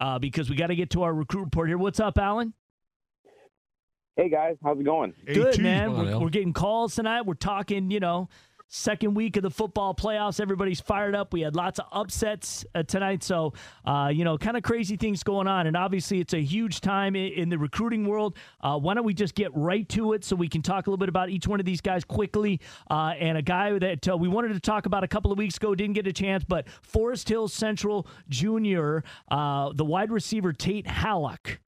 uh, because we got to get to our recruit report here. What's up, Allen? Hey guys, how's it going? Good, AT. man. We're, we're getting calls tonight. We're talking, you know, second week of the football playoffs. Everybody's fired up. We had lots of upsets uh, tonight. So, uh, you know, kind of crazy things going on. And obviously, it's a huge time in, in the recruiting world. Uh, why don't we just get right to it so we can talk a little bit about each one of these guys quickly? Uh, and a guy that uh, we wanted to talk about a couple of weeks ago, didn't get a chance, but Forest Hill Central Jr., uh, the wide receiver Tate Hallock.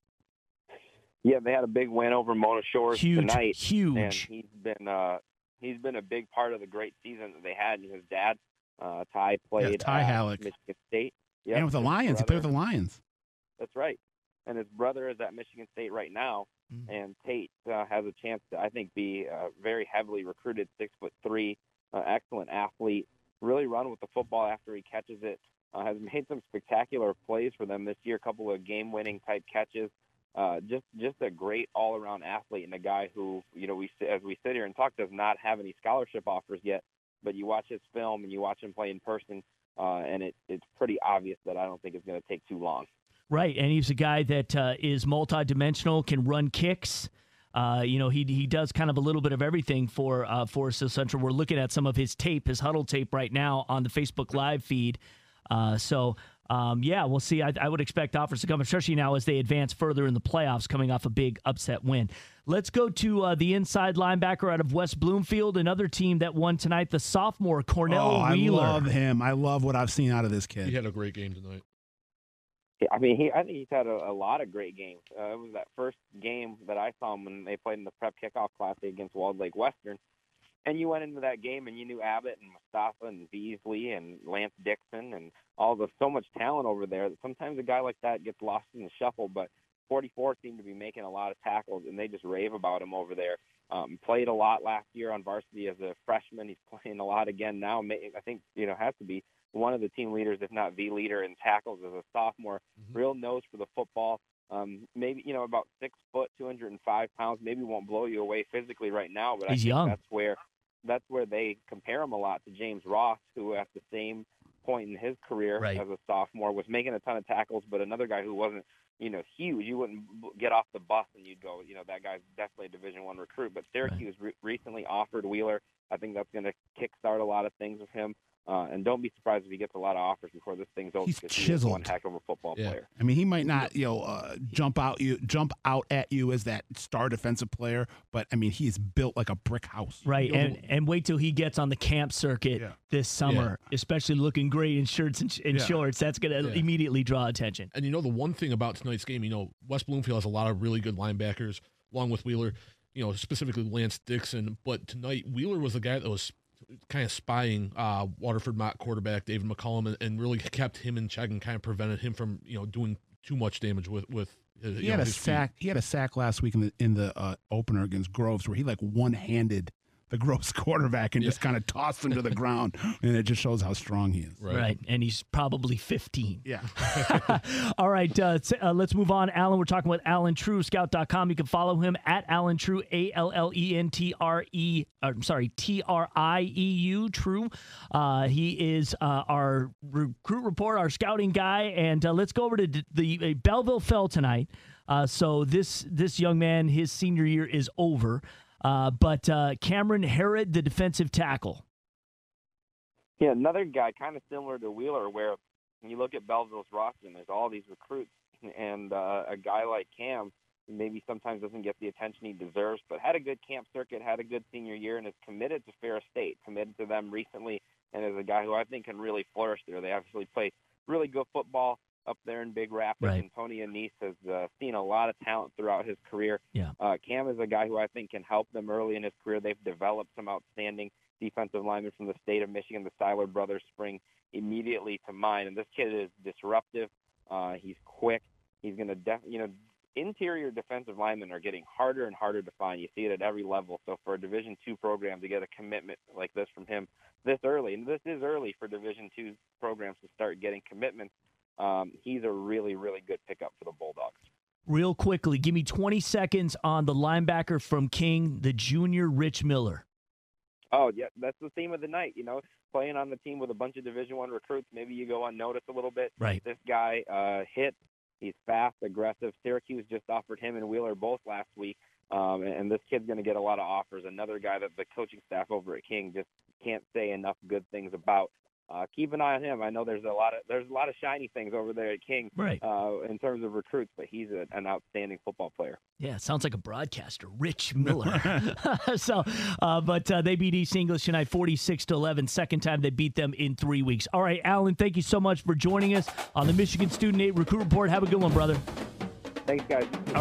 Yeah, they had a big win over Mona Shores Huge, tonight, huge. and he's been uh, he's been a big part of the great season that they had. And his dad, uh, Ty, played yeah, Ty at Hallock. Michigan State. Yep, and with the Lions, he played with the Lions. That's right. And his brother is at Michigan State right now, Mhm. and Tate uh, has a chance to, I think, be uh, very heavily recruited, six foot three, uh, excellent athlete, really run with the football after he catches it. Uh, has made some spectacular plays for them this year, a couple of game-winning type catches. Uh, just just a great all-around athlete and a guy who, you know, we as we sit here and talk, does not have any scholarship offers yet. But you watch his film and you watch him play in person, uh, and it, it's pretty obvious that I don't think it's going to take too long. Right, and he's a guy that uh, is multidimensional, can run kicks. Uh, you know, he he does kind of a little bit of everything for uh, Forest Hill Central. We're looking at some of his tape, his Hudl tape, right now on the Facebook Live feed. Uh, so, um, yeah, we'll see. I, I would expect offers to come, especially now as they advance further in the playoffs, coming off a big upset win. Let's go to uh, the inside linebacker out of West Bloomfield, another team that won tonight, the sophomore Cornell oh, I love him. I love what I've seen out of this kid. He had a great game tonight. Yeah, I mean, he I think he's had a, a lot of great games. Uh, it was that first game that I saw him when they played in the prep kickoff classic against Walled Lake Western, and you went into that game and you knew Abbott and Mustafa and Beasley and Lance Dixon and all the so much talent over there that sometimes a guy like that gets lost in the shuffle. But 44 seemed to be making a lot of tackles, and they just rave about him over there. Um, played a lot last year on varsity as a freshman. He's playing a lot again now. I think you know has to be one of the team leaders, if not the leader in tackles as a sophomore. Mhm. Real nose for the football. Um, maybe you know about six foot, 205 pounds. Maybe won't blow you away physically right now, but I He's think young. that's where that's where they compare him a lot to James Ross, who at the same point in his career Right. as a sophomore was making a ton of tackles, but another guy who wasn't you know huge. You wouldn't get off the bus and you'd go, you know, that guy's definitely a Division One recruit. But Syracuse re- recently offered Wheeler. I think that's going to kickstart a lot of things with him. Uh, and don't be surprised if he gets a lot of offers before this thing's over. He's he one chiseled. heck of a football Yeah. player. I mean, he might not, you know, uh, jump out you jump out at you as that star defensive player, but I mean, he is built like a brick house. Right, You know, and and wait till he gets on the camp circuit Yeah. this summer, especially looking great in shirts and, and Yeah. shorts. That's going to Yeah. immediately draw attention. And you know the one thing about tonight's game, you know West Bloomfield has a lot of really good linebackers, along with Wheeler. You know specifically Lance Dixon, but tonight Wheeler was the guy that was kind of spying uh, Waterford Mott quarterback David McCollum and, and really kept him in check and kind of prevented him from you know doing too much damage with with. His, he had know, a his feet. sack. He had a sack last week in the in the uh, opener against Groves, where he like one handed the Groves quarterback and Yeah. just kind of tossed him to the ground, and it just shows how strong he is. Right. and he's probably 15. Yeah. All right, uh, s- uh, let's move on. Allen, we're talking with Allen Trieu, scout.com. You can follow him at Allen Trieu, A L L E N T R E, I'm sorry, T R I E U, Trieu. Uh, he is uh, our recruit report, our scouting guy. And uh, let's go over to d- the uh, Belleville fell tonight. Uh, so this this young man, his senior year is over. Uh, but uh, Cameron Herod, the defensive tackle. Yeah, another guy kind of similar to Wheeler, where you look at Belleville's roster, and there's all these recruits, and uh, a guy like Cam maybe sometimes doesn't get the attention he deserves, but had a good camp circuit, had a good senior year, and is committed to Ferris State, committed to them recently, and is a guy who I think can really flourish there. They actually play really good football up there in Big Rapids, Right. and Tony Annese has uh, seen a lot of talent throughout his career. Yeah. Uh, Cam is a guy who I think can help them early in his career. They've developed some outstanding defensive linemen from the state of Michigan. The Seiler brothers spring immediately to mind, and this kid is disruptive. Uh, he's quick. He's going to, def- you know, interior defensive linemen are getting harder and harder to find. You see it at every level. So for a Division two program to get a commitment like this from him this early, and this is early for Division two programs to start getting commitments, um, he's a really, really good pickup for the Bulldogs. Real quickly, give me 20 seconds on the linebacker from King, the junior Rich Miller. Oh yeah, that's the theme of the night. You know, playing on the team with a bunch of Division One recruits, maybe you go unnoticed a little bit. Right. This guy uh, hit He's fast, aggressive. Syracuse just offered him and Wheeler both last week, um, and, and this kid's going to get a lot of offers. Another guy that the coaching staff over at King just can't say enough good things about. Uh, keep an eye on him. I know there's a lot of there's a lot of shiny things over there at King Right. uh, in terms of recruits, but he's a, an outstanding football player. Yeah, sounds like a broadcaster, Rich Miller. so, uh, but uh, they beat East English tonight, forty-six to eleven. Second time they beat them in three weeks. All right, Allen, thank you so much for joining us on the Michigan Student Aid Recruit Report. Have a good one, brother. Thanks, guys.